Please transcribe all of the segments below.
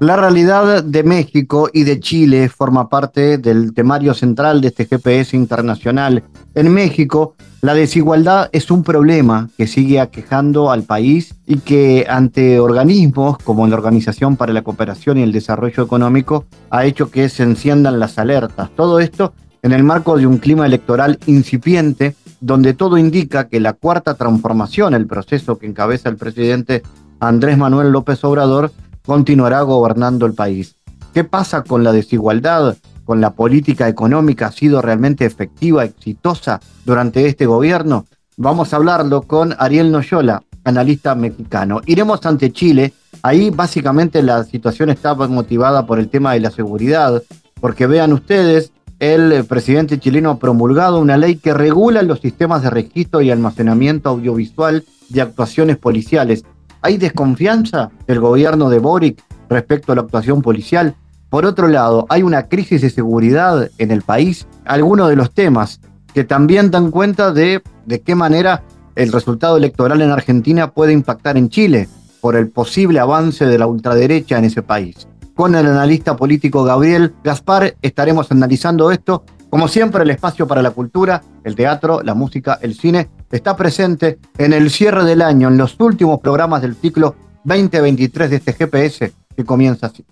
La realidad de México y de Chile forma parte del temario central de este GPS internacional. En México, la desigualdad es un problema que sigue aquejando al país y que ante organismos como la Organización para la Cooperación y el Desarrollo Económico ha hecho que se enciendan las alertas. Todo esto en el marco de un clima electoral incipiente donde todo indica que la cuarta transformación, el proceso que encabeza el presidente Andrés Manuel López Obrador, continuará gobernando el país. ¿Qué pasa con la desigualdad? ¿Con la política económica ha sido realmente efectiva, exitosa durante este gobierno? Vamos a hablarlo con Ariel Noyola, analista mexicano. Iremos ante Chile. Ahí básicamente la situación está motivada por el tema de la seguridad, porque vean ustedes, el presidente chileno ha promulgado una ley que regula los sistemas de registro y almacenamiento audiovisual de actuaciones policiales. ¿Hay desconfianza del gobierno de Boric respecto a la actuación policial? Por otro lado, hay una crisis de seguridad en el país. Algunos de los temas que también dan cuenta de de qué manera el resultado electoral en Argentina puede impactar en Chile por el posible avance de la ultraderecha en ese país. Con el analista político Gabriel Gaspar estaremos analizando esto. Como siempre, el espacio para la cultura, el teatro, la música, el cine está presente en el cierre del año, en los últimos programas del ciclo 2023 de este GPS que comienza así.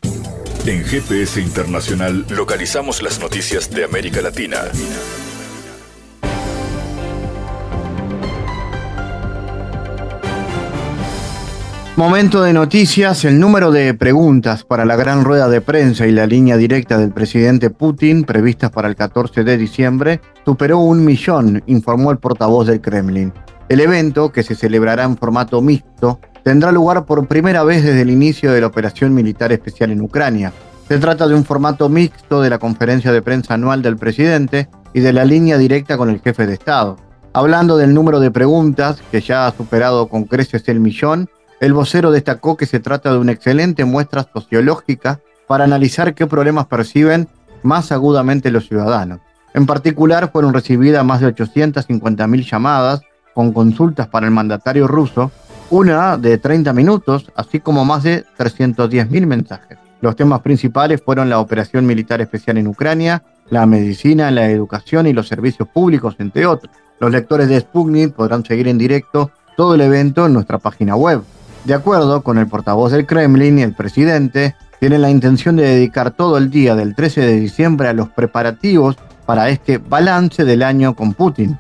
En GPS Internacional localizamos las noticias de América Latina. Momento de noticias, el número de preguntas para la gran rueda de prensa y la línea directa del presidente Putin, previstas para el 14 de diciembre, superó un millón, informó el portavoz del Kremlin. El evento, que se celebrará en formato mixto, tendrá lugar por primera vez desde el inicio de la operación militar especial en Ucrania. Se trata de un formato mixto de la conferencia de prensa anual del presidente y de la línea directa con el jefe de Estado. Hablando del número de preguntas, que ya ha superado con creces el millón, el vocero destacó que se trata de una excelente muestra sociológica para analizar qué problemas perciben más agudamente los ciudadanos. En particular, fueron recibidas más de 850.000 llamadas con consultas para el mandatario ruso, una de 30 minutos, así como más de 310.000 mensajes. Los temas principales fueron la operación militar especial en Ucrania, la medicina, la educación y los servicios públicos, entre otros. Los lectores de Sputnik podrán seguir en directo todo el evento en nuestra página web. De acuerdo con el portavoz del Kremlin y el presidente, tienen la intención de dedicar todo el día del 13 de diciembre a los preparativos para este balance del año con Putin.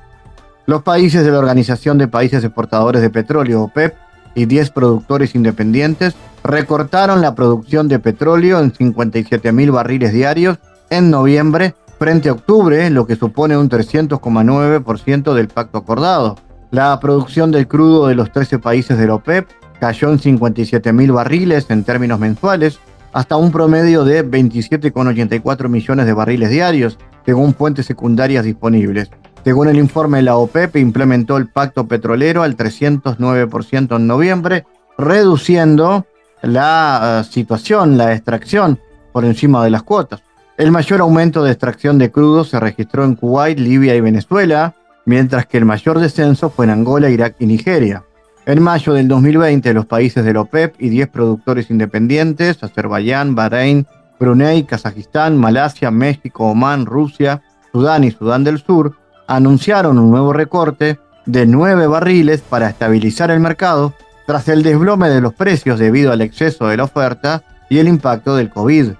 Los países de la Organización de Países Exportadores de Petróleo, OPEP, y 10 productores independientes recortaron la producción de petróleo en 57 mil barriles diarios en noviembre frente a octubre, lo que supone un 300,9% del pacto acordado. La producción del crudo de los 13 países de la OPEP cayó en 57 mil barriles en términos mensuales, hasta un promedio de 27,84 millones de barriles diarios, según fuentes secundarias disponibles. Según el informe la OPEP, implementó el pacto petrolero al 309% en noviembre, reduciendo la uh, situación, la extracción por encima de las cuotas. El mayor aumento de extracción de crudo se registró en Kuwait, Libia y Venezuela, mientras que el mayor descenso fue en Angola, Irak y Nigeria. En mayo del 2020, los países de la OPEP y 10 productores independientes, Azerbaiyán, Bahrein, Brunei, Kazajistán, Malasia, México, Omán, Rusia, Sudán y Sudán del Sur, anunciaron un nuevo recorte de 9 barriles para estabilizar el mercado tras el desplome de los precios debido al exceso de la oferta y el impacto del COVID.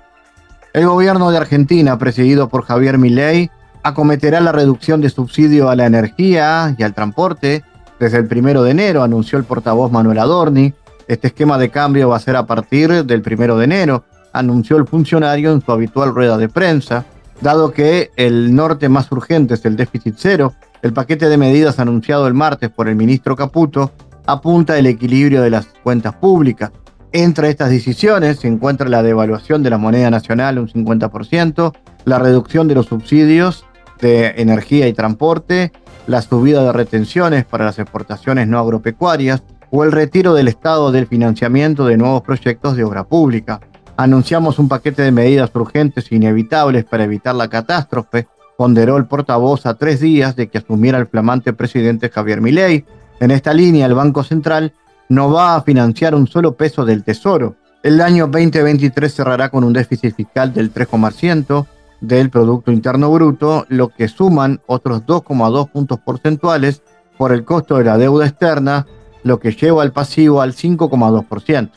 El gobierno de Argentina, presidido por Javier Milei, acometerá la reducción de subsidio a la energía y al transporte desde el primero de enero, anunció el portavoz Manuel Adorni. Este esquema de cambio va a ser a partir del primero de enero, anunció el funcionario en su habitual rueda de prensa. Dado que el norte más urgente es el déficit cero, el paquete de medidas anunciado el martes por el ministro Caputo apunta al equilibrio de las cuentas públicas. Entre estas decisiones se encuentra la devaluación de la moneda nacional un 50%, la reducción de los subsidios de energía y transporte, la subida de retenciones para las exportaciones no agropecuarias o el retiro del Estado del financiamiento de nuevos proyectos de obra pública. Anunciamos un paquete de medidas urgentes e inevitables para evitar la catástrofe, ponderó el portavoz a tres días de que asumiera el flamante presidente Javier Milei. En esta línea, el Banco Central no va a financiar un solo peso del Tesoro. El año 2023 cerrará con un déficit fiscal del 3,% del Producto Interno Bruto, lo que suman otros 2,2 puntos porcentuales por el costo de la deuda externa, lo que lleva al pasivo al 5,2%.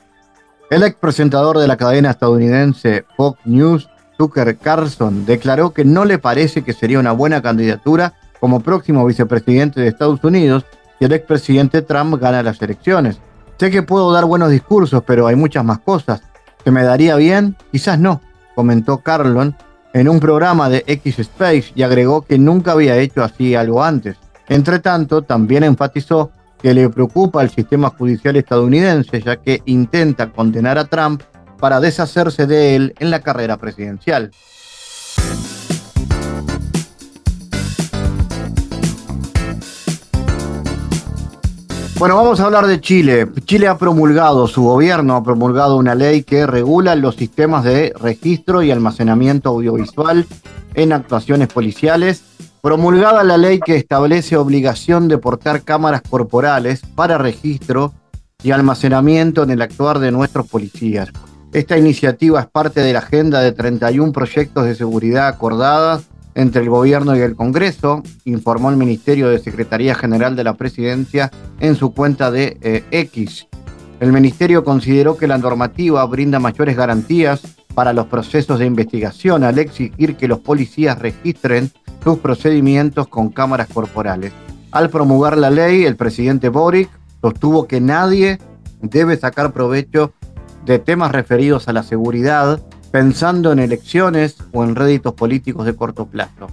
El ex presentador de la cadena estadounidense Fox News, Tucker Carlson, declaró que no le parece que sería una buena candidatura como próximo vicepresidente de Estados Unidos si el expresidente Trump gana las elecciones. Sé que puedo dar buenos discursos, pero hay muchas más cosas. ¿Que me daría bien? Quizás no, comentó Carlson en un programa de X Space y agregó que nunca había hecho así algo antes. Entre tanto, también enfatizó que le preocupa el sistema judicial estadounidense, ya que intenta condenar a Trump para deshacerse de él en la carrera presidencial. Bueno, vamos a hablar de Chile. Chile ha promulgado, su gobierno ha promulgado una ley que regula los sistemas de registro y almacenamiento audiovisual en actuaciones policiales. Promulgada la ley que establece obligación de portar cámaras corporales para registro y almacenamiento en el actuar de nuestros policías. Esta iniciativa es parte de la agenda de 31 proyectos de seguridad acordadas entre el gobierno y el Congreso, informó el Ministerio de Secretaría General de la Presidencia en su cuenta de eh, X. El ministerio consideró que la normativa brinda mayores garantías para los procesos de investigación al exigir que los policías registren sus procedimientos con cámaras corporales. Al promulgar la ley, el presidente Boric sostuvo que nadie debe sacar provecho de temas referidos a la seguridad pensando en elecciones o en réditos políticos de corto plazo.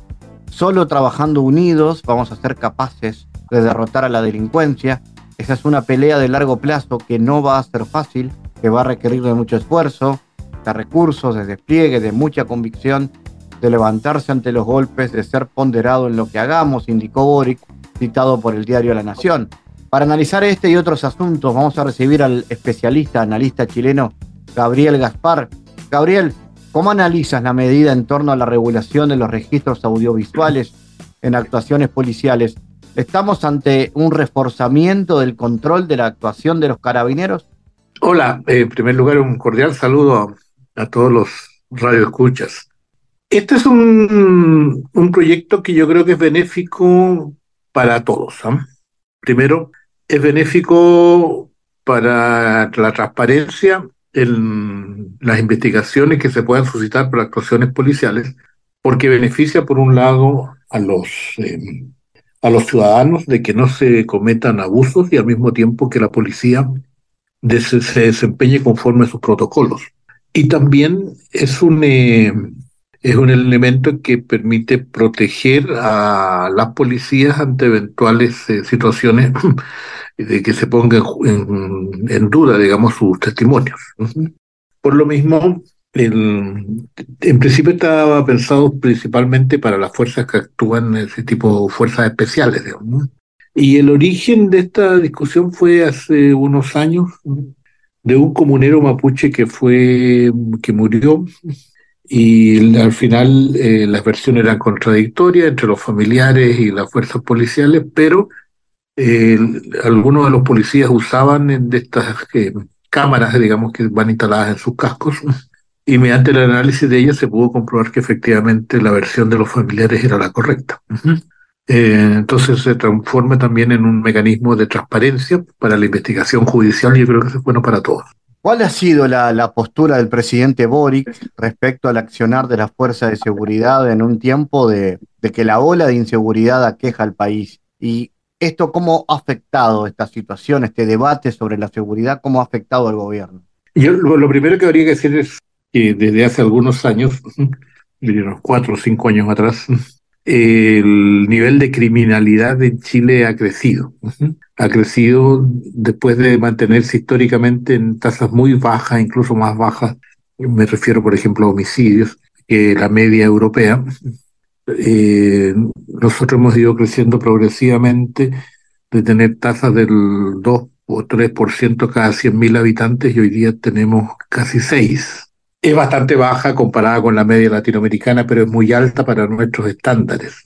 Solo trabajando unidos vamos a ser capaces de derrotar a la delincuencia. Esa es una pelea de largo plazo que no va a ser fácil, que va a requerir de mucho esfuerzo, de recursos, de despliegue, de mucha convicción, de levantarse ante los golpes, de ser ponderado en lo que hagamos, indicó Boric, citado por el diario La Nación. Para analizar este y otros asuntos vamos a recibir al especialista, analista chileno Gabriel Gaspar, Gabriel, ¿cómo analizas la medida en torno a la regulación de los registros audiovisuales en actuaciones policiales? ¿Estamos ante un reforzamiento del control de la actuación de los carabineros? Hola, en primer lugar un cordial saludo a, todos los radioescuchas. Este es un, un, proyecto que yo creo que es benéfico para todos. ¿ah? Primero, es benéfico para la transparencia en las investigaciones que se puedan suscitar por actuaciones policiales, porque beneficia, por un lado, a los, em, a los ciudadanos de que no se cometan abusos y al mismo tiempo que la policía se desempeñe conforme a sus protocolos. Y también es un, em, es un elemento que permite proteger a las policías ante eventuales eh, situaciones de que se ponga en, duda, digamos, sus testimonios. Por lo mismo, en principio estaba pensado principalmente para las fuerzas que actúan en ese tipo de fuerzas especiales. Digamos, Y el origen de esta discusión fue hace unos años de un comunero mapuche que fue que murió y al final eh, las versiones eran contradictorias entre los familiares y las fuerzas policiales, pero algunos de los policías usaban de estas eh, cámaras, digamos, que van instaladas en sus cascos, y mediante el análisis de ellas se pudo comprobar que efectivamente la versión de los familiares era la correcta. Eh, entonces se transforma también en un mecanismo de transparencia para la investigación judicial y yo creo que es bueno para todos. ¿Cuál ha sido la, la, postura del presidente Boric respecto al accionar de las fuerzas de seguridad en un tiempo de, de que la ola de inseguridad aqueja al país? ¿Y ¿Esto cómo ha afectado esta situación, este debate sobre la seguridad, cómo ha afectado al gobierno? Yo lo, primero que habría que decir es que desde hace algunos años, unos cuatro o cinco años atrás, el nivel de criminalidad en Chile ha crecido. Ha crecido después de mantenerse históricamente en tasas muy bajas, incluso más bajas. Me refiero, por ejemplo, a homicidios, que la media europea. Eh, nosotros hemos ido creciendo progresivamente de tener tasas del 2 o 3% cada 100.000 habitantes y hoy día tenemos casi 6 es bastante baja comparada con la media latinoamericana, pero es muy alta para nuestros estándares.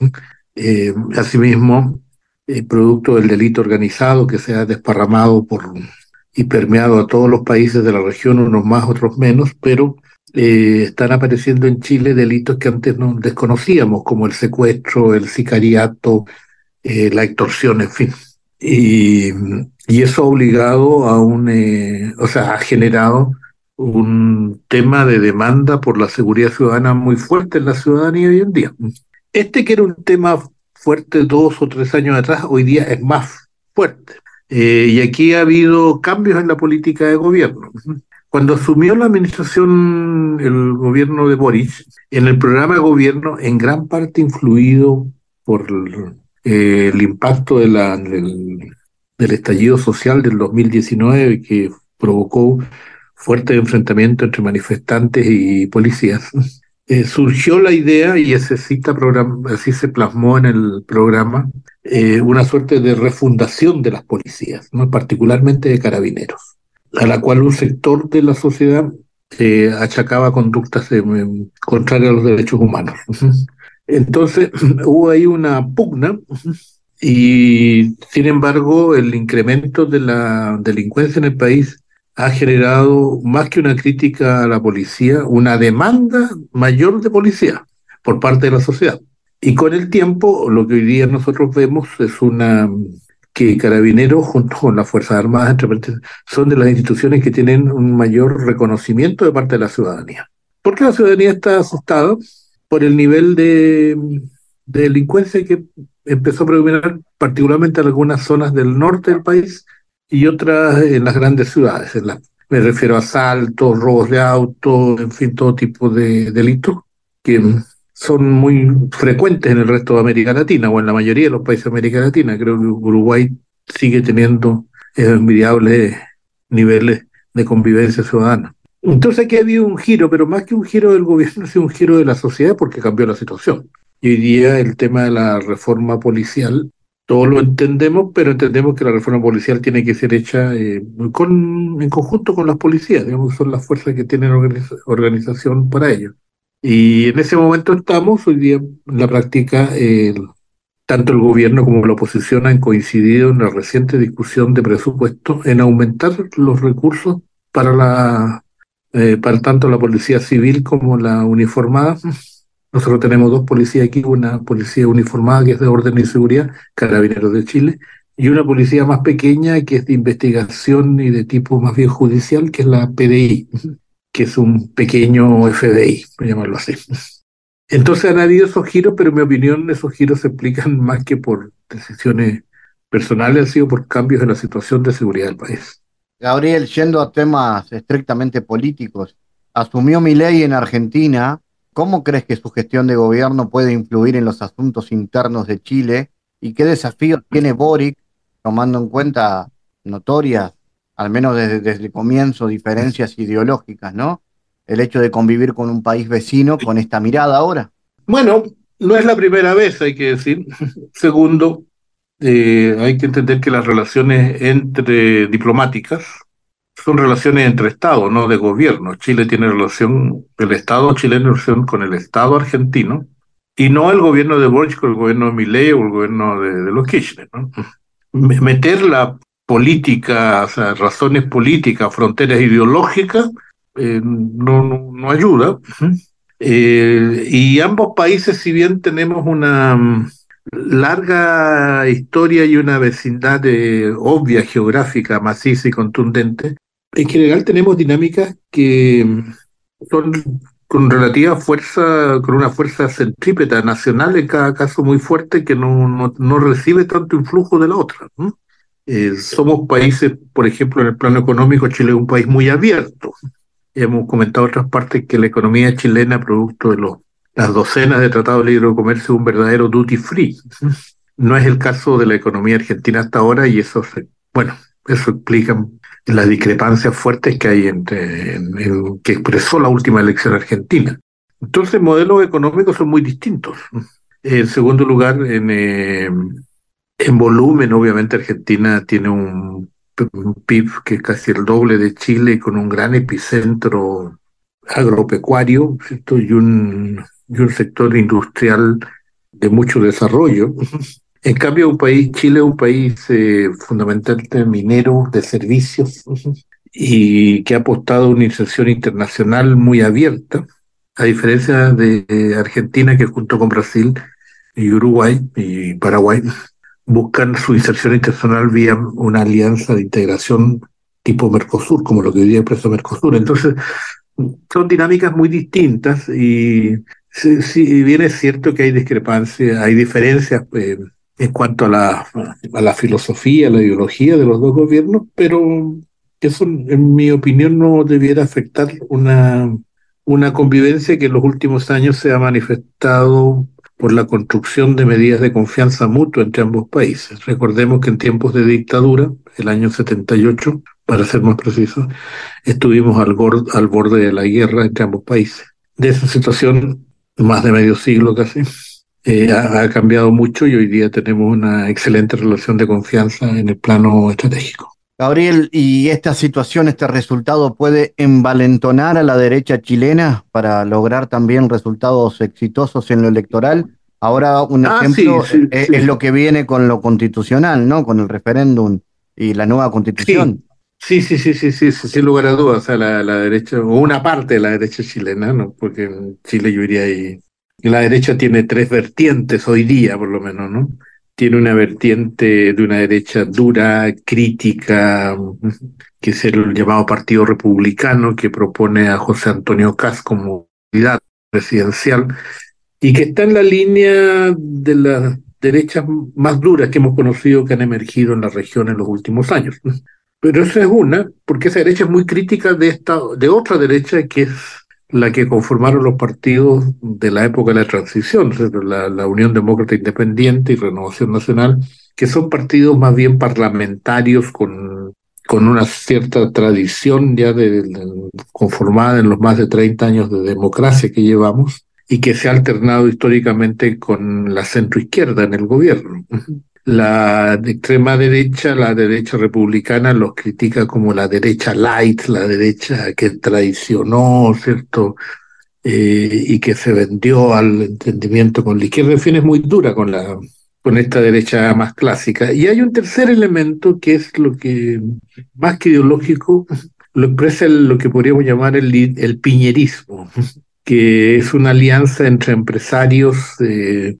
Eh, asimismo, el producto del delito organizado que se ha desparramado por, y permeado a todos los países de la región, unos más, otros menos, pero eh, están apareciendo en Chile delitos que antes no desconocíamos, como el secuestro, el sicariato, eh, la extorsión, en fin. Y, eso ha obligado a un, o sea, ha generado un tema de demanda por la seguridad ciudadana muy fuerte en la ciudadanía hoy en día. Este que era un tema fuerte dos o tres años atrás, hoy día es más fuerte. Eh, y aquí ha habido cambios en la política de gobierno. Cuando asumió la administración el gobierno de Boric, en el programa de gobierno, en gran parte influido por el, impacto de la, del, estallido social del 2019 que provocó fuerte enfrentamiento entre manifestantes y policías, eh, surgió la idea, y ese cita así se plasmó en el programa, eh, una suerte de refundación de las policías, particularmente de carabineros, a la cual un sector de la sociedad eh, achacaba conductas contrarias a los derechos humanos. Entonces hubo ahí una pugna y sin embargo el incremento de la delincuencia en el país ha generado más que una crítica a la policía, una demanda mayor de policía por parte de la sociedad. Y con el tiempo, lo que hoy día nosotros vemos es una que Carabineros, junto con las Fuerzas Armadas, son de las instituciones que tienen un mayor reconocimiento de parte de la ciudadanía. Porque la ciudadanía está asustada por el nivel de, de delincuencia que empezó a predominar particularmente en algunas zonas del norte del país y otras en las grandes ciudades. En me refiero a asaltos, robos de autos, en fin, todo tipo de delitos que son muy frecuentes en el resto de América Latina o en la mayoría de los países de América Latina. Creo que Uruguay sigue teniendo envidiables niveles de convivencia ciudadana. Entonces aquí ha habido un giro, pero más que un giro del gobierno, sido un giro de la sociedad porque cambió la situación. Y hoy día el tema de la reforma policial todos lo entendemos, pero entendemos que la reforma policial tiene que ser hecha eh, con, en conjunto con las policías, digamos, son las fuerzas que tienen organización para ello. Y en ese momento estamos, hoy día en la práctica, tanto el gobierno como la oposición han coincidido en la reciente discusión de presupuesto en aumentar los recursos para la eh, para tanto la policía civil como la uniformada. Nosotros tenemos dos policías aquí, una policía uniformada que es de orden y seguridad, Carabineros de Chile, y una policía más pequeña que es de investigación y de tipo más bien judicial, que es la PDI, que es un pequeño FBI, por llamarlo así. Entonces han habido esos giros, pero en mi opinión esos giros se explican más que por decisiones personales, han sido por cambios en la situación de seguridad del país. Gabriel, yendo a temas estrictamente políticos, asumió mi ley en Argentina ¿Cómo crees que su gestión de gobierno puede influir en los asuntos internos de Chile? ¿Y qué desafíos tiene Boric, tomando en cuenta notorias, al menos desde, el comienzo, diferencias ideológicas, ¿no? El hecho de convivir con un país vecino con esta mirada ahora. Bueno, no es la primera vez, hay que decir. Segundo, eh, hay que entender que las relaciones entre diplomáticas son relaciones entre Estados, no de gobierno. Chile tiene relación, el Estado chileno relación con el Estado argentino, y no el gobierno de Boric con el gobierno de Milei o el gobierno de, los Kirchner. Meter la política, o sea, razones políticas, fronteras ideológicas, eh, no, no, ayuda. Eh, y ambos países, si bien tenemos una mm, larga historia y una vecindad obvia, geográfica, maciza y contundente, en general tenemos dinámicas que son con relativa fuerza, con una fuerza centrípeta nacional en cada caso muy fuerte que no, no, recibe tanto influjo de la otra. Eh, somos países, por ejemplo, en el plano económico, Chile es un país muy abierto. Hemos comentado otras partes que la economía chilena, producto de los las docenas de tratados de libre comercio un verdadero duty free. No es el caso de la economía argentina hasta ahora y eso, bueno, eso explica las discrepancias fuertes que hay entre que expresó la última elección argentina. Entonces, modelos económicos son muy distintos. En segundo lugar, en, eh, en volumen, obviamente Argentina tiene un, PIB que es casi el doble de Chile, con un gran epicentro agropecuario y, un, sector industrial de mucho desarrollo. En cambio, un país, Chile es un país eh, fundamentalmente minero de servicios y que ha apostado a una inserción internacional muy abierta, a diferencia de Argentina, que junto con Brasil y Uruguay y Paraguay buscan su inserción internacional vía una alianza de integración tipo Mercosur, como lo que hoy día expresa Mercosur. Entonces, son dinámicas muy distintas y si, bien es cierto que hay discrepancias, hay diferencias eh, en cuanto a la, a la filosofía, a la ideología de los dos gobiernos, pero eso, en mi opinión, no debiera afectar una, una convivencia que en los últimos años se ha manifestado por la construcción de medidas de confianza mutua entre ambos países. Recordemos que en tiempos de dictadura, el año 78, para ser más precisos, estuvimos al, al borde de la guerra entre ambos países. De esa situación, más de medio siglo casi, eh, ha, cambiado mucho y hoy día tenemos una excelente relación de confianza en el plano estratégico. Gabriel, ¿y esta situación, este resultado puede envalentonar a la derecha chilena para lograr también resultados exitosos en lo electoral? Ahora un ah, ejemplo es, lo que viene con lo constitucional, ¿no? Con el referéndum y la nueva constitución. Sí, sí, sí, sí, sí, sin lugar a dudas, o sea, la, la, derecha, o una parte de la derecha chilena, ¿no? Porque en Chile yo diría ahí, la derecha tiene tres vertientes hoy día, por lo menos, ¿no? Tiene una vertiente de una derecha dura, crítica, que es el llamado Partido Republicano, que propone a José Antonio Caz como candidato presidencial, y que está en la línea de las derechas más duras que hemos conocido que han emergido en la región en los últimos años. Pero esa es una, porque esa derecha es muy crítica de, esta, de otra derecha que es la que conformaron los partidos de la época de la transición, la, la, Unión Demócrata Independiente y Renovación Nacional, que son partidos más bien parlamentarios con, con una cierta tradición ya conformada en los más de 30 años de democracia que llevamos y que se ha alternado históricamente con la centroizquierda en el gobierno. La extrema derecha, la derecha republicana, los critica como la derecha light, la derecha que traicionó, ¿cierto? Eh, y que se vendió al entendimiento con la izquierda. En fin, es muy dura con, la, con esta derecha más clásica. Y hay un tercer elemento que es lo que, más que ideológico, lo expresa lo que podríamos llamar el, el piñerismo, que es una alianza entre empresarios eh,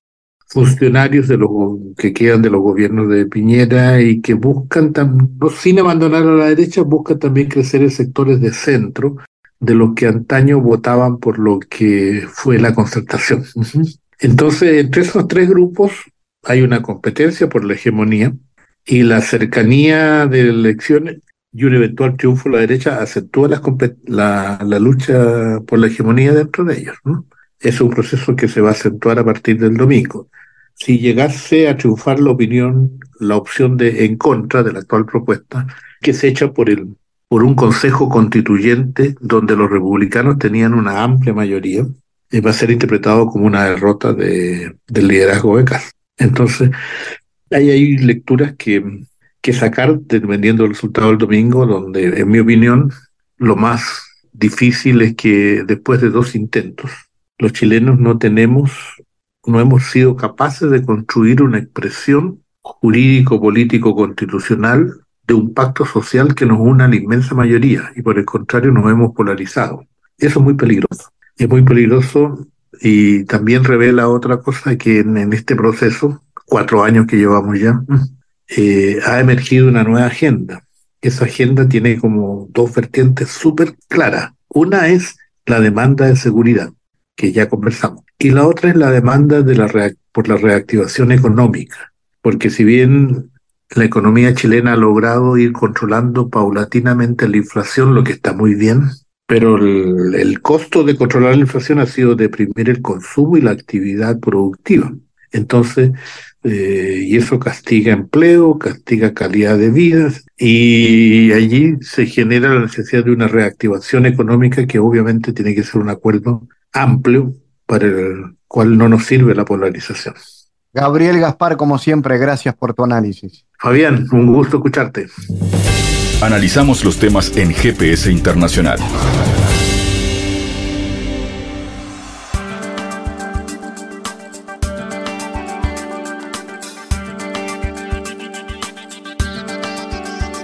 funcionarios de los que quedan de los gobiernos de Piñera y que buscan, no, sin abandonar a la derecha, buscan también crecer en sectores de centro de los que antaño votaban por lo que fue la concertación. Entonces, entre esos tres grupos hay una competencia por la hegemonía y la cercanía de elecciones y un eventual triunfo de la derecha acentúa la, la lucha por la hegemonía dentro de ellos. Es un proceso que se va a acentuar a partir del domingo si llegase a triunfar la opinión, la opción de en contra de la actual propuesta, que se echa por el por un consejo constituyente donde los republicanos tenían una amplia mayoría, y va a ser interpretado como una derrota de, del liderazgo de Cas. Entonces, ahí hay lecturas que, que sacar dependiendo del resultado del domingo, donde, en mi opinión, lo más difícil es que después de dos intentos, los chilenos no tenemos no hemos sido capaces de construir una expresión jurídico-político-constitucional de un pacto social que nos una a la inmensa mayoría y por el contrario nos hemos polarizado. Eso es muy peligroso. Es muy peligroso y también revela otra cosa que en, este proceso, cuatro años que llevamos ya, eh, ha emergido una nueva agenda. Esa agenda tiene como dos vertientes súper claras. Una es la demanda de seguridad, que ya conversamos. Y la otra es la demanda de la por la reactivación económica, porque si bien la economía chilena ha logrado ir controlando paulatinamente la inflación, lo que está muy bien, pero el, costo de controlar la inflación ha sido deprimir el consumo y la actividad productiva. Entonces, eh, y eso castiga empleo, castiga calidad de vida, y allí se genera la necesidad de una reactivación económica que obviamente tiene que ser un acuerdo amplio para el cual no nos sirve la polarización. Gabriel Gaspar, como siempre, gracias por tu análisis. Fabián, un gusto escucharte. Analizamos los temas en GPS Internacional.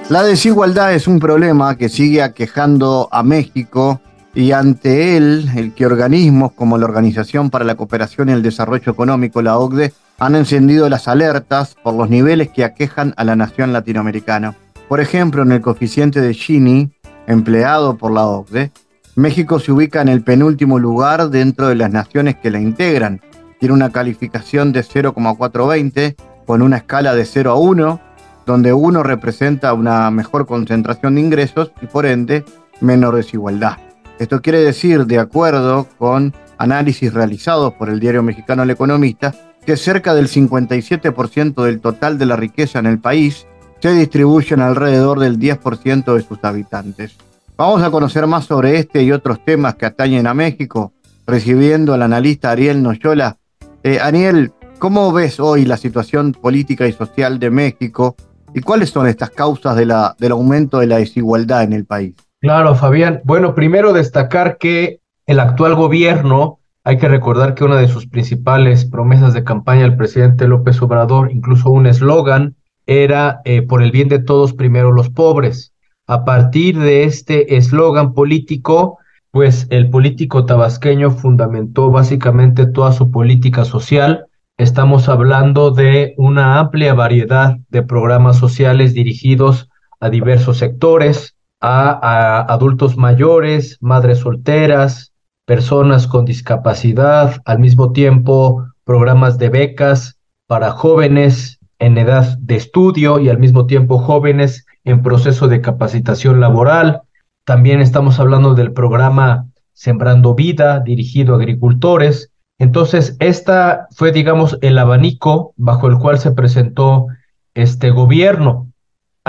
La desigualdad es un problema que sigue aquejando a México y ante él, el que organismos como la Organización para la Cooperación y el Desarrollo Económico, la OCDE, han encendido las alertas por los niveles que aquejan a la nación latinoamericana. Por ejemplo, en el coeficiente de Gini, empleado por la OCDE, México se ubica en el penúltimo lugar dentro de las naciones que la integran. Tiene una calificación de 0,420 con una escala de 0 a 1, donde 1 representa una mejor concentración de ingresos y por ende menor desigualdad. Esto quiere decir, de acuerdo con análisis realizados por el diario mexicano El Economista, que cerca del 57% del total de la riqueza en el país se distribuyen alrededor del 10% de sus habitantes. Vamos a conocer más sobre este y otros temas que atañen a México, recibiendo al analista Ariel Noyola. Eh, Ariel, ¿cómo ves hoy la situación política y social de México y cuáles son estas causas del aumento de la desigualdad en el país? Claro, Fabián. Bueno, primero destacar que el actual gobierno, hay que recordar que una de sus principales promesas de campaña del presidente López Obrador, incluso un eslogan, era eh, por el bien de todos, primero los pobres. A partir de este eslogan político, pues el político tabasqueño fundamentó básicamente toda su política social. Estamos hablando de una amplia variedad de programas sociales dirigidos a diversos sectores, a, adultos mayores, madres solteras, personas con discapacidad, al mismo tiempo programas de becas para jóvenes en edad de estudio y al mismo tiempo jóvenes en proceso de capacitación laboral. También estamos hablando del programa Sembrando Vida, dirigido a agricultores. Entonces, esta fue, digamos, el abanico bajo el cual se presentó este gobierno.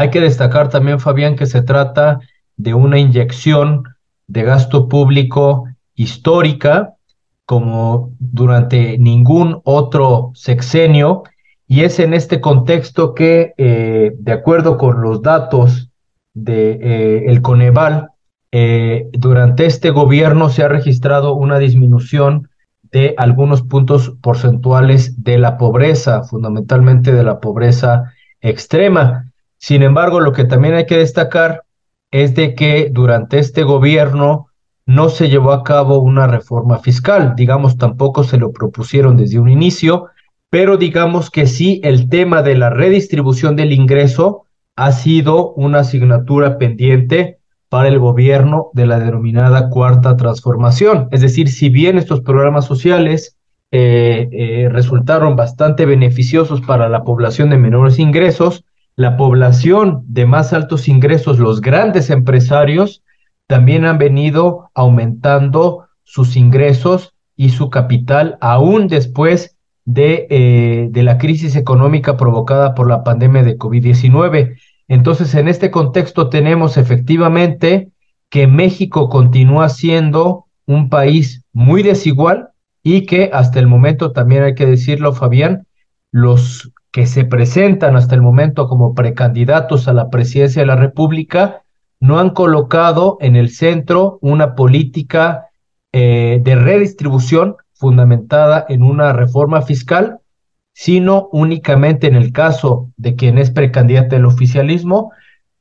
Hay que destacar también, Fabián, que se trata de una inyección de gasto público histórica, como durante ningún otro sexenio, y es en este contexto que, eh, de acuerdo con los datos de eh, el Coneval, eh, durante este gobierno se ha registrado una disminución de algunos puntos porcentuales de la pobreza, fundamentalmente de la pobreza extrema. Sin embargo, lo que también hay que destacar es de que durante este gobierno no se llevó a cabo una reforma fiscal, digamos, tampoco se lo propusieron desde un inicio, pero digamos que sí, el tema de la redistribución del ingreso ha sido una asignatura pendiente para el gobierno de la denominada cuarta transformación. Es decir, si bien estos programas sociales eh, eh, resultaron bastante beneficiosos para la población de menores ingresos, la población de más altos ingresos, los grandes empresarios, también han venido aumentando sus ingresos y su capital aún después de, eh, de la crisis económica provocada por la pandemia de COVID-19. Entonces, en este contexto tenemos efectivamente que México continúa siendo un país muy desigual y que hasta el momento, también hay que decirlo, Fabián, los que se presentan hasta el momento como precandidatos a la presidencia de la República no han colocado en el centro una política eh, de redistribución fundamentada en una reforma fiscal, sino únicamente en el caso de quien es precandidato del oficialismo,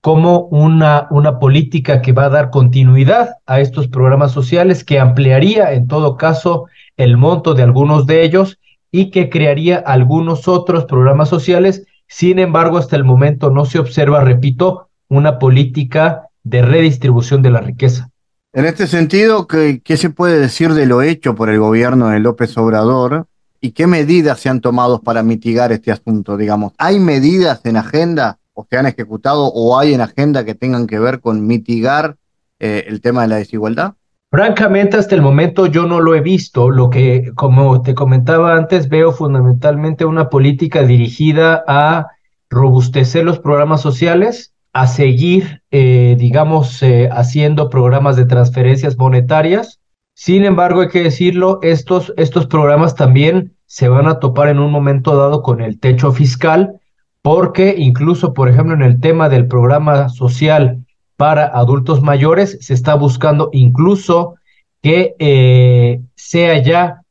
como una, una política que va a dar continuidad a estos programas sociales, que ampliaría en todo caso el monto de algunos de ellos y que crearía algunos otros programas sociales. Sin embargo, hasta el momento no se observa, repito, una política de redistribución de la riqueza. En este sentido, ¿qué, se puede decir de lo hecho por el gobierno de López Obrador y qué medidas se han tomado para mitigar este asunto? Digamos, ¿hay medidas en agenda o se han ejecutado o hay en agenda que tengan que ver con mitigar eh, el tema de la desigualdad? Francamente, hasta el momento yo no lo he visto. Lo que, como te comentaba antes, veo fundamentalmente una política dirigida a robustecer los programas sociales, a seguir, eh, digamos, eh, haciendo programas de transferencias monetarias. Sin embargo, hay que decirlo, estos, estos programas también se van a topar en un momento dado con el techo fiscal, porque incluso, por ejemplo, en el tema del programa social para adultos mayores, se está buscando incluso que eh, sea ya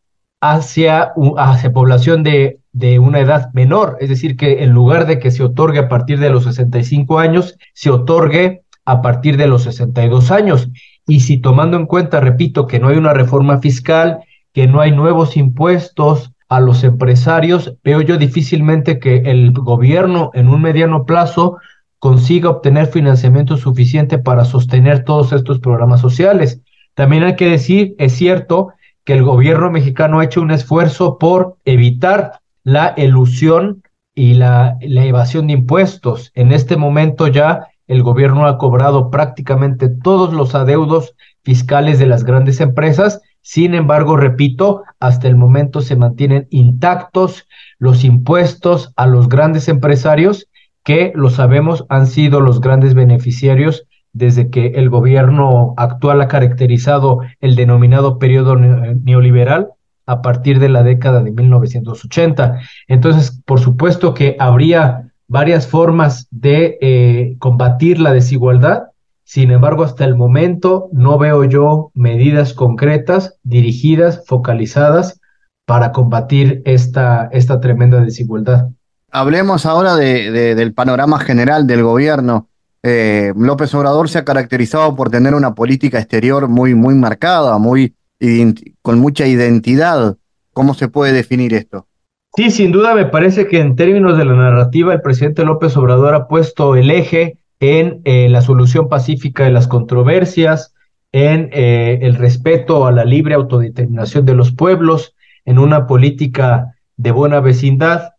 hacia, hacia población de de una edad menor, es decir, que en lugar de que se otorgue a partir de los 65 años, se otorgue a partir de los 62 años. Y si tomando en cuenta, repito, que no hay una reforma fiscal, que no hay nuevos impuestos a los empresarios, veo yo difícilmente que el gobierno en un mediano plazo consiga obtener financiamiento suficiente para sostener todos estos programas sociales. También hay que decir, es cierto, que el gobierno mexicano ha hecho un esfuerzo por evitar la elusión y la, la evasión de impuestos. En este momento ya el gobierno ha cobrado prácticamente todos los adeudos fiscales de las grandes empresas. Sin embargo, repito, hasta el momento se mantienen intactos los impuestos a los grandes empresarios que, lo sabemos, han sido los grandes beneficiarios desde que el gobierno actual ha caracterizado el denominado periodo neoliberal a partir de la década de 1980. Entonces, por supuesto que habría varias formas de eh, combatir la desigualdad. Sin embargo, hasta el momento no veo yo medidas concretas, dirigidas, focalizadas para combatir esta, esta tremenda desigualdad. Hablemos ahora de, del panorama general del gobierno. Eh, López Obrador se ha caracterizado por tener una política exterior muy, muy marcada, muy con mucha identidad. ¿Cómo se puede definir esto? Sí, sin duda me parece que en términos de la narrativa el presidente López Obrador ha puesto el eje en eh, la solución pacífica de las controversias, en eh, el respeto a la libre autodeterminación de los pueblos, en una política de buena vecindad.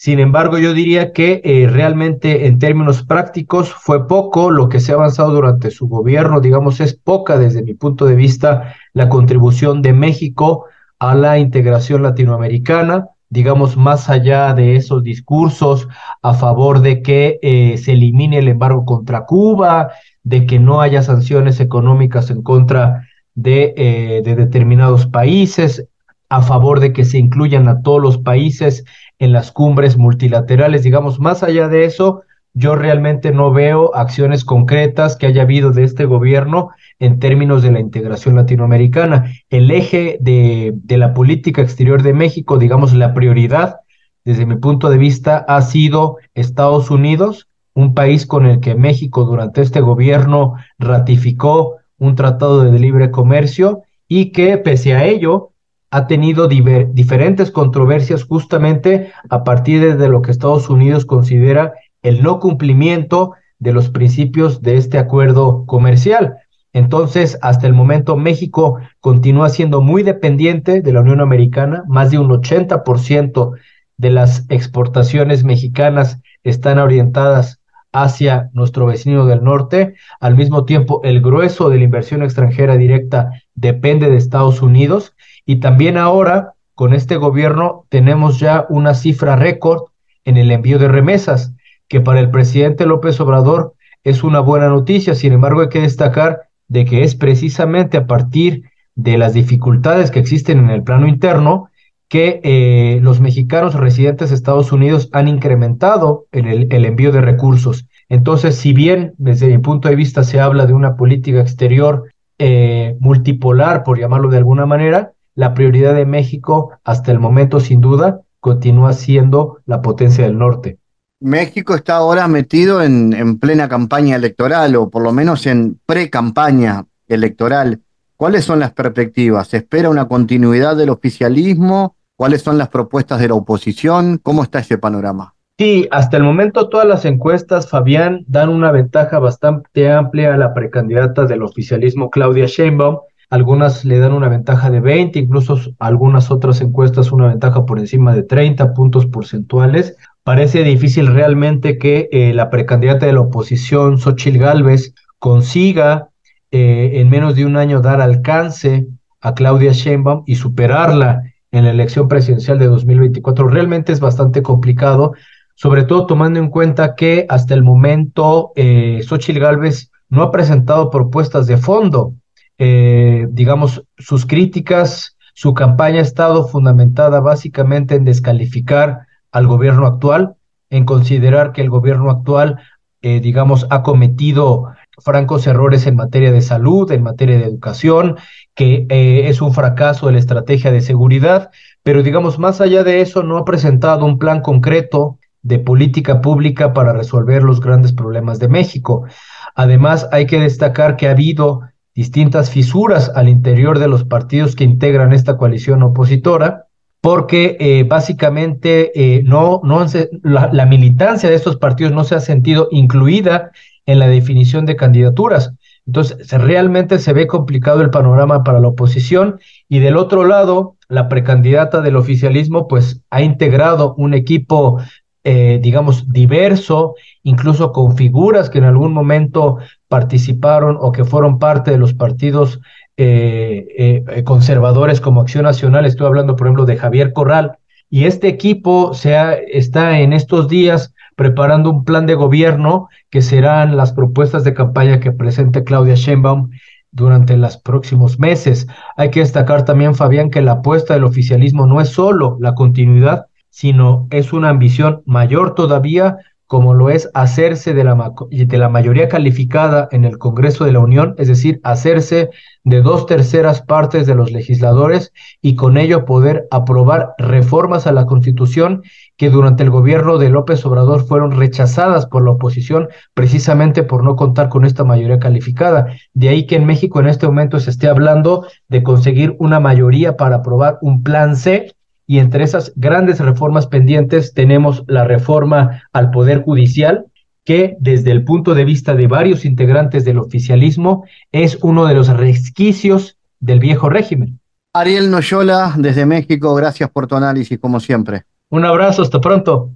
Sin embargo, yo diría que eh, realmente en términos prácticos fue poco. Lo que se ha avanzado durante su gobierno, digamos, es poca desde mi punto de vista la contribución de México a la integración latinoamericana, digamos, más allá de esos discursos a favor de que eh, se elimine el embargo contra Cuba, de que no haya sanciones económicas en contra de, eh, de determinados países, a favor de que se incluyan a todos los países en las cumbres multilaterales. Digamos, más allá de eso, yo realmente no veo acciones concretas que haya habido de este gobierno en términos de la integración latinoamericana. El eje de, la política exterior de México, digamos, la prioridad, desde mi punto de vista, ha sido Estados Unidos, un país con el que México durante este gobierno ratificó un tratado de libre comercio y que pese a ello ha tenido diferentes controversias justamente a partir de lo que Estados Unidos considera el no cumplimiento de los principios de este acuerdo comercial. Entonces, hasta el momento, México continúa siendo muy dependiente de la Unión Americana. Más de un 80% de las exportaciones mexicanas están orientadas hacia nuestro vecino del norte. Al mismo tiempo, el grueso de la inversión extranjera directa depende de Estados Unidos y también ahora, con este gobierno, tenemos ya una cifra récord en el envío de remesas, que para el presidente López Obrador es una buena noticia. Sin embargo, hay que destacar de que es precisamente a partir de las dificultades que existen en el plano interno que eh, los mexicanos residentes de Estados Unidos han incrementado en el, envío de recursos. Entonces, si bien desde mi punto de vista se habla de una política exterior eh, multipolar, por llamarlo de alguna manera, la prioridad de México hasta el momento, sin duda, continúa siendo la potencia del norte. México está ahora metido en, en plena campaña electoral, o por lo menos en pre-campaña electoral. ¿Cuáles son las perspectivas? ¿Se espera una continuidad del oficialismo? ¿Cuáles son las propuestas de la oposición? ¿Cómo está ese panorama? Sí, hasta el momento todas las encuestas, Fabián, dan una ventaja bastante amplia a la precandidata del oficialismo, Claudia Sheinbaum, algunas le dan una ventaja de 20, incluso algunas otras encuestas una ventaja por encima de 30 puntos porcentuales. Parece difícil realmente que eh, la precandidata de la oposición, Xochil Gálvez, consiga eh, en menos de un año dar alcance a Claudia Sheinbaum y superarla en la elección presidencial de 2024 realmente es bastante complicado, sobre todo tomando en cuenta que hasta el momento eh, Xochitl Gálvez no ha presentado propuestas de fondo. Eh, digamos, sus críticas, su campaña ha estado fundamentada básicamente en descalificar al gobierno actual, en considerar que el gobierno actual, eh, digamos, ha cometido francos errores en materia de salud, en materia de educación, que eh, es un fracaso de la estrategia de seguridad, pero digamos, más allá de eso, no ha presentado un plan concreto de política pública para resolver los grandes problemas de México. Además, hay que destacar que ha habido distintas fisuras al interior de los partidos que integran esta coalición opositora, porque eh, básicamente eh, no, no la, militancia de estos partidos no se ha sentido incluida en la definición de candidaturas. Entonces, realmente se ve complicado el panorama para la oposición y del otro lado, la precandidata del oficialismo pues ha integrado un equipo eh, digamos, diverso, incluso con figuras que en algún momento participaron o que fueron parte de los partidos eh, eh, conservadores como Acción Nacional. Estoy hablando, por ejemplo, de Javier Corral. Y este equipo se está en estos días preparando un plan de gobierno que serán las propuestas de campaña que presente Claudia Sheinbaum durante los próximos meses. Hay que destacar también, Fabián, que la apuesta del oficialismo no es solo la continuidad, sino es una ambición mayor todavía, como lo es hacerse de la, de la mayoría calificada en el Congreso de la Unión, es decir, hacerse de dos terceras partes de los legisladores y con ello poder aprobar reformas a la Constitución que durante el gobierno de López Obrador fueron rechazadas por la oposición precisamente por no contar con esta mayoría calificada. De ahí que en México en este momento se esté hablando de conseguir una mayoría para aprobar un plan C y entre esas grandes reformas pendientes tenemos la reforma al Poder Judicial, que desde el punto de vista de varios integrantes del oficialismo es uno de los resquicios del viejo régimen. Ariel Noyola, desde México, gracias por tu análisis, como siempre. Un abrazo, hasta pronto.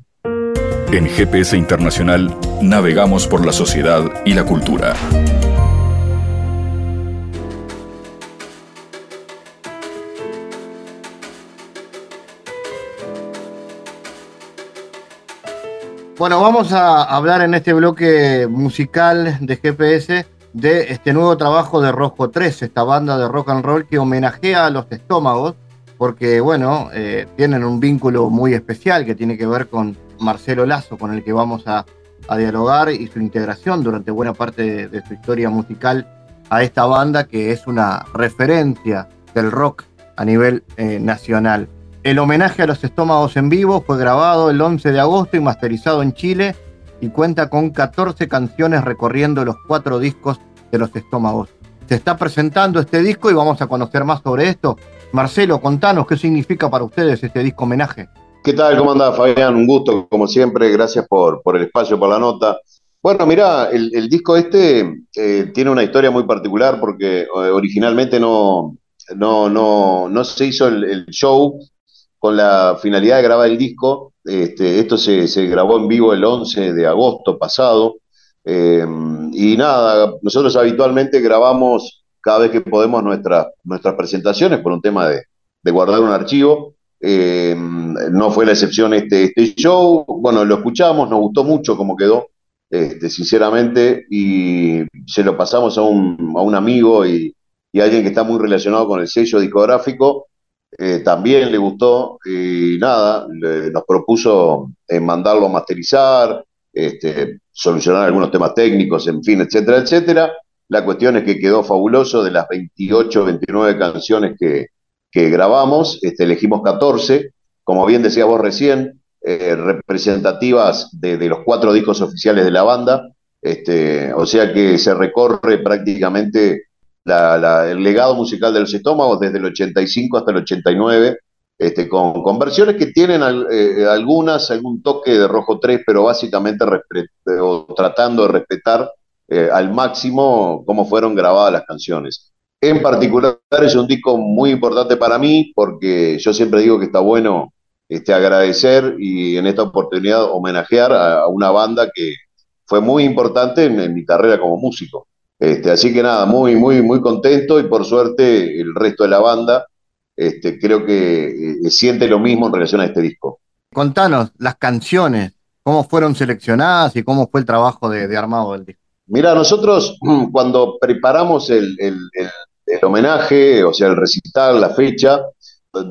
En GPS Internacional navegamos por la sociedad y la cultura. Bueno, vamos a hablar en este bloque musical de GPS de este nuevo trabajo de Rojo 3, esta banda de rock and roll que homenajea a los estómagos, porque bueno, eh, tienen un vínculo muy especial que tiene que ver con Marcelo Lazo, con el que vamos a, dialogar y su integración durante buena parte de, su historia musical a esta banda que es una referencia del rock a nivel eh, nacional. El homenaje a los estómagos en vivo fue grabado el 11 de agosto y masterizado en Chile y cuenta con 14 canciones recorriendo los cuatro discos de los estómagos. Se está presentando este disco y vamos a conocer más sobre esto. Marcelo, contanos qué significa para ustedes este disco homenaje. ¿Qué tal? ¿Cómo andás, Fabián? Un gusto, como siempre. Gracias por, por el espacio, por la nota. Bueno, mira, el, disco este eh, tiene una historia muy particular porque eh, originalmente no, no, no, no se hizo el, show con la finalidad de grabar el disco. Este, esto se, grabó en vivo el 11 de agosto pasado. Eh, y nada, nosotros habitualmente grabamos cada vez que podemos nuestras presentaciones por un tema de, guardar un archivo. Eh, no fue la excepción este, este show. Bueno, lo escuchamos, nos gustó mucho cómo quedó, este, sinceramente, y se lo pasamos a un, a un amigo y, y alguien que está muy relacionado con el sello discográfico eh, también le gustó y nada, nos propuso eh, mandarlo a masterizar, este, solucionar algunos temas técnicos, en fin, etcétera, etcétera. La cuestión es que quedó fabuloso de las 28, 29 canciones que, que grabamos, este, elegimos 14, como bien decía vos recién, eh, representativas de, de, los cuatro discos oficiales de la banda, este, o sea que se recorre prácticamente el legado musical de los estómagos desde el 85 hasta el 89, este, con, con versiones que tienen eh, algunas, algún toque de Rojo 3, pero básicamente tratando de respetar eh, al máximo cómo fueron grabadas las canciones. En particular es un disco muy importante para mí porque yo siempre digo que está bueno este, agradecer y en esta oportunidad homenajear a, una banda que fue muy importante en mi carrera como músico. Este, así que nada, muy, muy, muy contento y por suerte el resto de la banda este, creo que eh, siente lo mismo en relación a este disco. Contanos las canciones, cómo fueron seleccionadas y cómo fue el trabajo de, armado del disco. Mira, nosotros cuando preparamos el, homenaje, o sea, el recital, la fecha,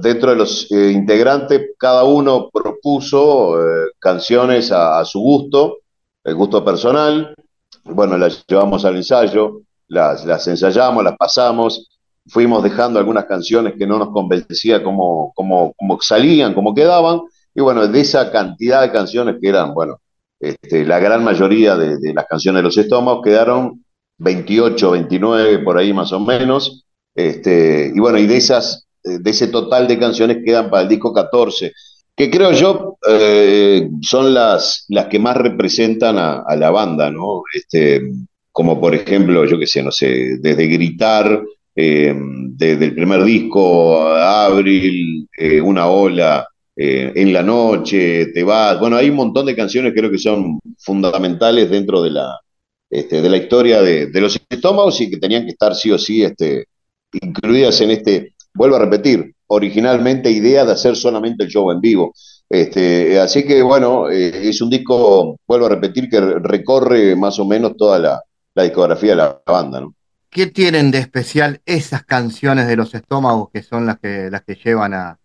dentro de los eh, integrantes, cada uno propuso eh, canciones a, su gusto, el gusto personal. Bueno, las llevamos al ensayo, las, ensayamos, las pasamos, fuimos dejando algunas canciones que no nos convencía cómo, cómo, cómo salían, cómo quedaban, y bueno, de esa cantidad de canciones que eran, bueno, este, la gran mayoría de, las canciones de los estómagos quedaron 28, 29, por ahí más o menos, este, y bueno, y de esas, de ese total de canciones quedan para el disco 14, que creo yo eh, son las, las que más representan a, la banda, ¿no? Este, como por ejemplo, yo qué sé, no sé, desde gritar, eh, desde el primer disco, Abril, eh, Una Ola, En la Noche, Te Vas. Bueno, hay un montón de canciones que creo que son fundamentales dentro de la, este, de la historia de, los estómagos y que tenían que estar sí o sí este, incluidas en este, vuelvo a repetir, originalmente idea de hacer solamente el show en vivo. Este, así que bueno, es un disco, vuelvo a repetir, que recorre más o menos toda la, la discografía de la banda, ¿no? ¿Qué tienen de especial esas canciones de los estómagos que son las que, las que llevan a,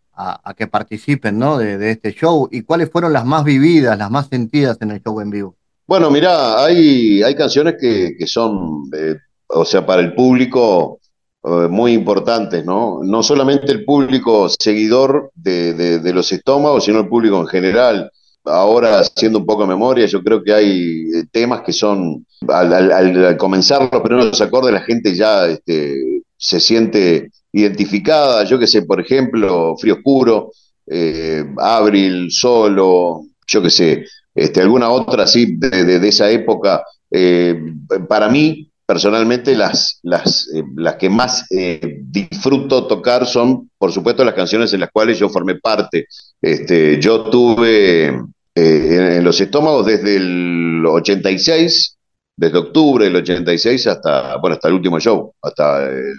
que participen ¿no? de, este show? ¿Y cuáles fueron las más vividas, las más sentidas en el show en vivo? Bueno, mirá, hay, hay canciones que, son, eh, o sea, para el público eh, muy importantes, ¿no? No solamente el público seguidor de, de los estómagos, sino el público en general ahora haciendo un poco de memoria, yo creo que hay eh, temas que son, al, comenzar los primeros acordes, la gente ya este, se siente identificada. Yo que sé, por ejemplo, Frío Oscuro, eh, Abril, Solo, yo que sé, este, alguna otra así de, esa época. Eh, para mí, personalmente, las, las, las que más disfruto tocar son, por supuesto, las canciones en las cuales yo formé parte. Este, yo tuve eh, en, los estómagos desde el 86, desde octubre del 86 hasta, bueno, hasta el último show, hasta el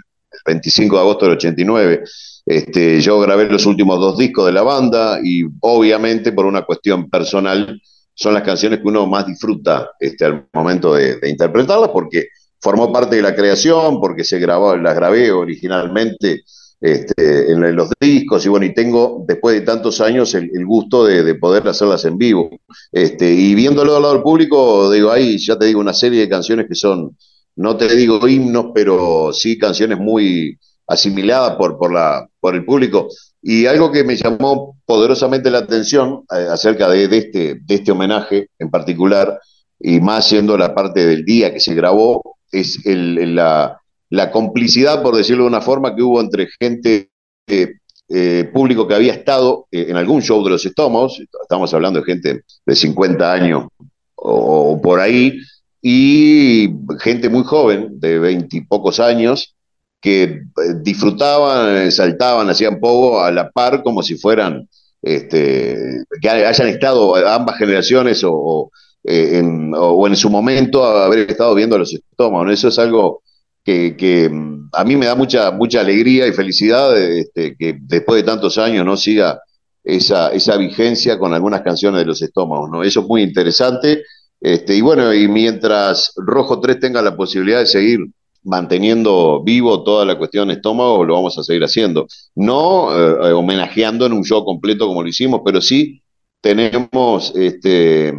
25 de agosto del 89. Este, yo grabé los últimos dos discos de la banda y obviamente por una cuestión personal son las canciones que uno más disfruta este, al momento de interpretarlas porque formó parte de la creación, porque se grabó, las grabé originalmente este, en los discos y bueno, y tengo después de tantos años el, gusto de, poder hacerlas en vivo. Este, y viéndolo al lado del público, digo, ahí ya te digo una serie de canciones que son, no te digo himnos, pero sí canciones muy asimiladas por, por, la, por el público. Y algo que me llamó poderosamente la atención eh, acerca de, este, de este homenaje en particular, y más siendo la parte del día que se grabó, es la, la complicidad, por decirlo de una forma, que hubo entre gente, eh, eh, público que había estado eh, en algún show de los estómagos, estamos hablando de gente de 50 años o, por ahí, y gente muy joven, de 20 y pocos años, que disfrutaban, saltaban, hacían poco a la par como si fueran, este, que hayan estado ambas generaciones o, en, o en su momento haber estado viendo los estómagos. Eso es algo que, mm, a mí me da mucha, mucha alegría y felicidad este, que después de tantos años no siga esa, esa vigencia con algunas canciones de los estómagos, ¿no? Eso es muy interesante. Este, y bueno, y mientras Rojo 3 tenga la posibilidad de seguir manteniendo vivo toda la cuestión estómago, lo vamos a seguir haciendo. No eh, homenajeando en un show completo como lo hicimos, pero sí tenemos este, eh,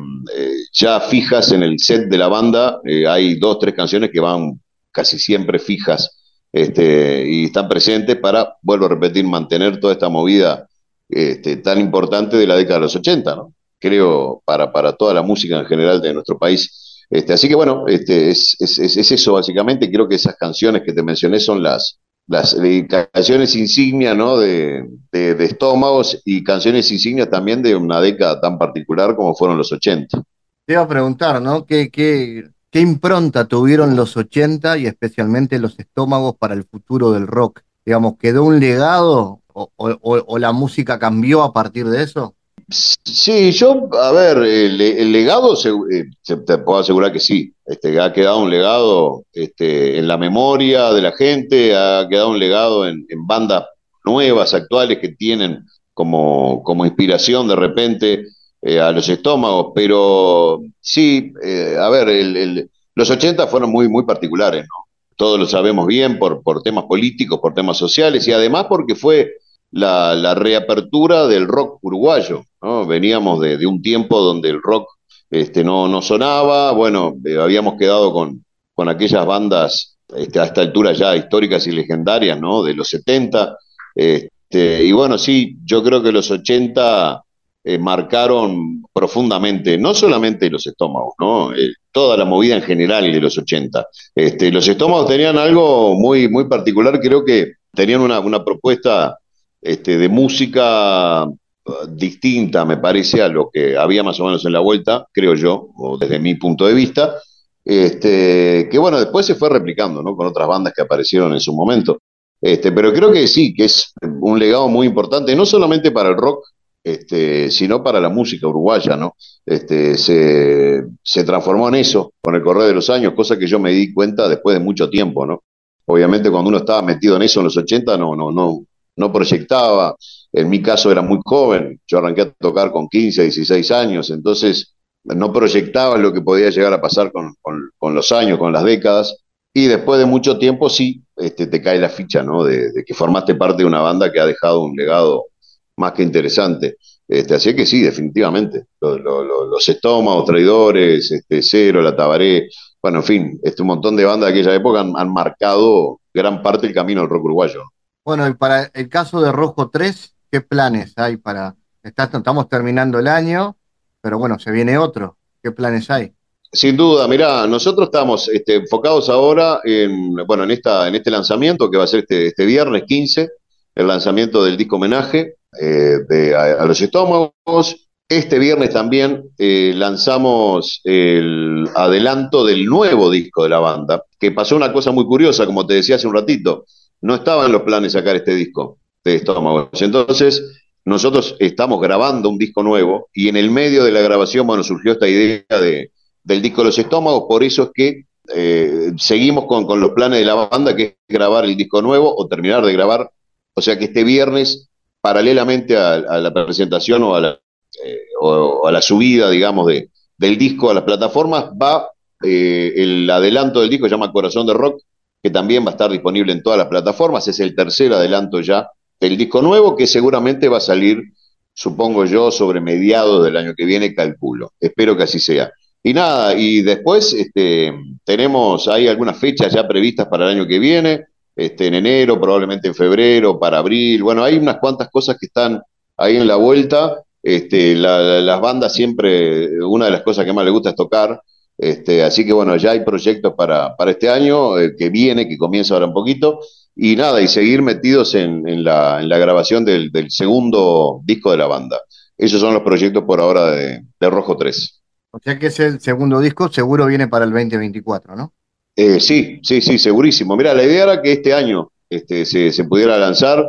ya fijas en el set de la banda. Eh, hay dos, tres canciones que van casi siempre fijas este, y están presentes para, vuelvo a repetir, mantener toda esta movida este, tan importante de la década de los 80, ¿no? creo, para, para toda la música en general de nuestro país. Este, así que bueno, este, es, es, es, eso básicamente. Creo que esas canciones que te mencioné son las, las canciones insignia ¿no? de, de, estómagos y canciones insignia también de una década tan particular como fueron los 80. Te iba a preguntar, ¿no? ¿Qué, qué, ¿Qué impronta tuvieron los 80 y especialmente los estómagos para el futuro del rock? Digamos, ¿quedó un legado o, la música cambió a partir de eso? Sí, yo, a ver, el, legado, eh, te puedo asegurar que sí. Este, ha quedado un legado este, en la memoria de la gente, ha quedado un legado en, bandas nuevas, actuales, que tienen como, como inspiración de repente eh, a los estómagos, pero sí, eh, a ver, los 80 fueron muy, muy particulares, ¿no? Todos lo sabemos bien por, por temas políticos, por temas sociales y además porque fue la, reapertura del rock uruguayo, ¿no? Veníamos de un tiempo donde el rock este, no, no sonaba, bueno, eh, habíamos quedado con, con aquellas bandas este, a esta altura ya históricas y legendarias, ¿no? De los 70. Este, y bueno, sí, yo creo que los 80 eh, marcaron profundamente, no solamente los estómagos, ¿no? Eh, toda la movida en general de los 80. Este, los estómagos tenían algo muy, muy particular, creo que tenían una, una propuesta este, de música distinta, me parece, a lo que había más o menos en la vuelta, creo yo, o desde mi punto de vista, este, que bueno, después se fue replicando, ¿no? Con otras bandas que aparecieron en su momento. Este, pero creo que sí, que es un legado muy importante, no solamente para el rock, este, sino para la música uruguaya, ¿no? Este, se, se transformó en eso con el correr de los años, cosa que yo me di cuenta después de mucho tiempo, ¿no? Obviamente cuando uno estaba metido en eso en los 80 no, no, no, no proyectaba, en mi caso era muy joven, yo arranqué a tocar con 15, 16 años, entonces no proyectaba lo que podía llegar a pasar con, los años, con las décadas, y después de mucho tiempo sí este, te cae la ficha, ¿no? De, que formaste parte de una banda que ha dejado un legado más que interesante. Este, así que sí, definitivamente. los estómagos, traidores, este, Cero, La Tabaré, bueno, en fin, este, un montón de bandas de aquella época han, han marcado gran parte del camino del rock uruguayo. Bueno, y para el caso de Rojo 3, ¿qué planes hay para... estamos terminando el año, pero bueno, se viene otro. ¿Qué planes hay? Sin duda, mirá, nosotros estamos este, enfocados ahora en, bueno, en, esta, en este lanzamiento que va a ser este, este viernes 15, el lanzamiento del disco homenaje eh, de, a, los estómagos. Este viernes también eh, lanzamos el adelanto del nuevo disco de la banda, que pasó una cosa muy curiosa, como te decía hace un ratito no estaba en los planes sacar este disco de estómago. Entonces, nosotros estamos grabando un disco nuevo y en el medio de la grabación, bueno, surgió esta idea de, del disco de los estómagos, por eso es que eh, seguimos con, con, los planes de la banda, que es grabar el disco nuevo o terminar de grabar. O sea que este viernes, paralelamente a, la presentación o a la, eh, o, a la subida, digamos, de, del disco a las plataformas, va eh, el adelanto del disco, se llama Corazón de Rock, que también va a estar disponible en todas las plataformas. Es el tercer adelanto ya del disco nuevo que seguramente va a salir, supongo yo, sobre mediados del año que viene, calculo. Espero que así sea. Y nada, y después este, tenemos, hay algunas fechas ya previstas para el año que viene, este, en enero, probablemente en febrero, para abril. Bueno, hay unas cuantas cosas que están ahí en la vuelta. Este, las bandas siempre, una de las cosas que más les gusta es tocar, este, así que bueno, ya hay proyectos para, para este año eh, que viene, que comienza ahora un poquito, y nada, y seguir metidos en, en, la, en la, grabación del, del, segundo disco de la banda. Esos son los proyectos por ahora de, de, Rojo 3. O sea que ese segundo disco seguro viene para el 2024, ¿no? Eh, sí, sí, sí, segurísimo. Mira, la idea era que este año este, se, se pudiera lanzar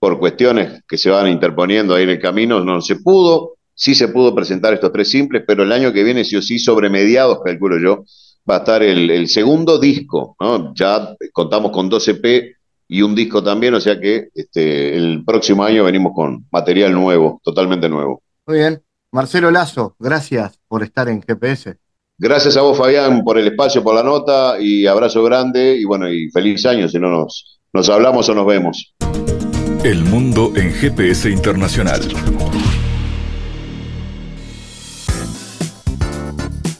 por cuestiones que se van interponiendo ahí en el camino, no se pudo sí se pudo presentar estos tres simples, pero el año que viene, sí o sí, sobre mediados, calculo yo, va a estar el, segundo disco, ¿no? Ya contamos con 12P y un disco también, o sea que este, el próximo año venimos con material nuevo, totalmente nuevo. Muy bien. Marcelo Lazo, gracias por estar en GPS. Gracias a vos, Fabián, por el espacio, por la nota y abrazo grande y bueno, y feliz año si no nos, nos hablamos o nos vemos. El mundo en GPS Internacional.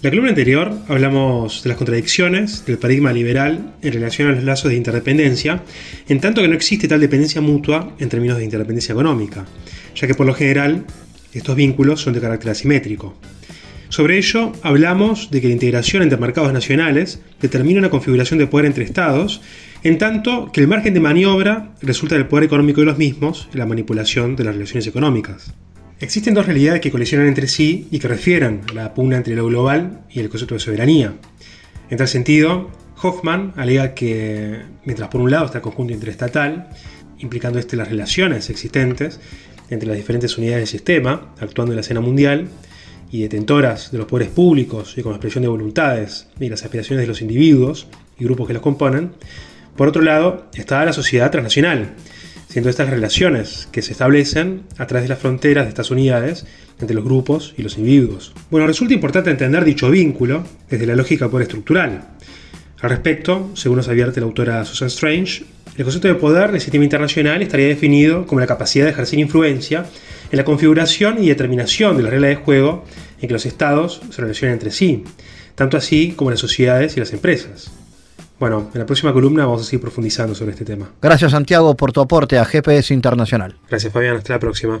La columna anterior hablamos de las contradicciones del paradigma liberal en relación a los lazos de interdependencia, en tanto que no existe tal dependencia mutua en términos de interdependencia económica, ya que por lo general estos vínculos son de carácter asimétrico. Sobre ello, hablamos de que la integración entre mercados nacionales determina una configuración de poder entre estados, en tanto que el margen de maniobra resulta del poder económico de los mismos en la manipulación de las relaciones económicas. Existen dos realidades que colisionan entre sí y que refieren a la pugna entre lo global y el concepto de soberanía. En tal sentido, Hoffman alega que, mientras por un lado está el conjunto interestatal, implicando este las relaciones existentes entre las diferentes unidades del sistema, actuando en la escena mundial, y detentoras de los poderes públicos y con expresión de voluntades y las aspiraciones de los individuos y grupos que los componen, por otro lado está la sociedad transnacional, siendo estas relaciones que se establecen a través de las fronteras de estas unidades entre los grupos y los individuos. Bueno, resulta importante entender dicho vínculo desde la lógica poder estructural. Al respecto, según nos advierte la autora Susan Strange, el concepto de poder del sistema internacional estaría definido como la capacidad de ejercer influencia en la configuración y determinación de las reglas de juego en que los estados se relacionan entre sí, tanto así como las sociedades y las empresas. Bueno, en la próxima columna vamos a seguir profundizando sobre este tema. Gracias Santiago por tu aporte a GPS Internacional. Gracias Fabián, hasta la próxima.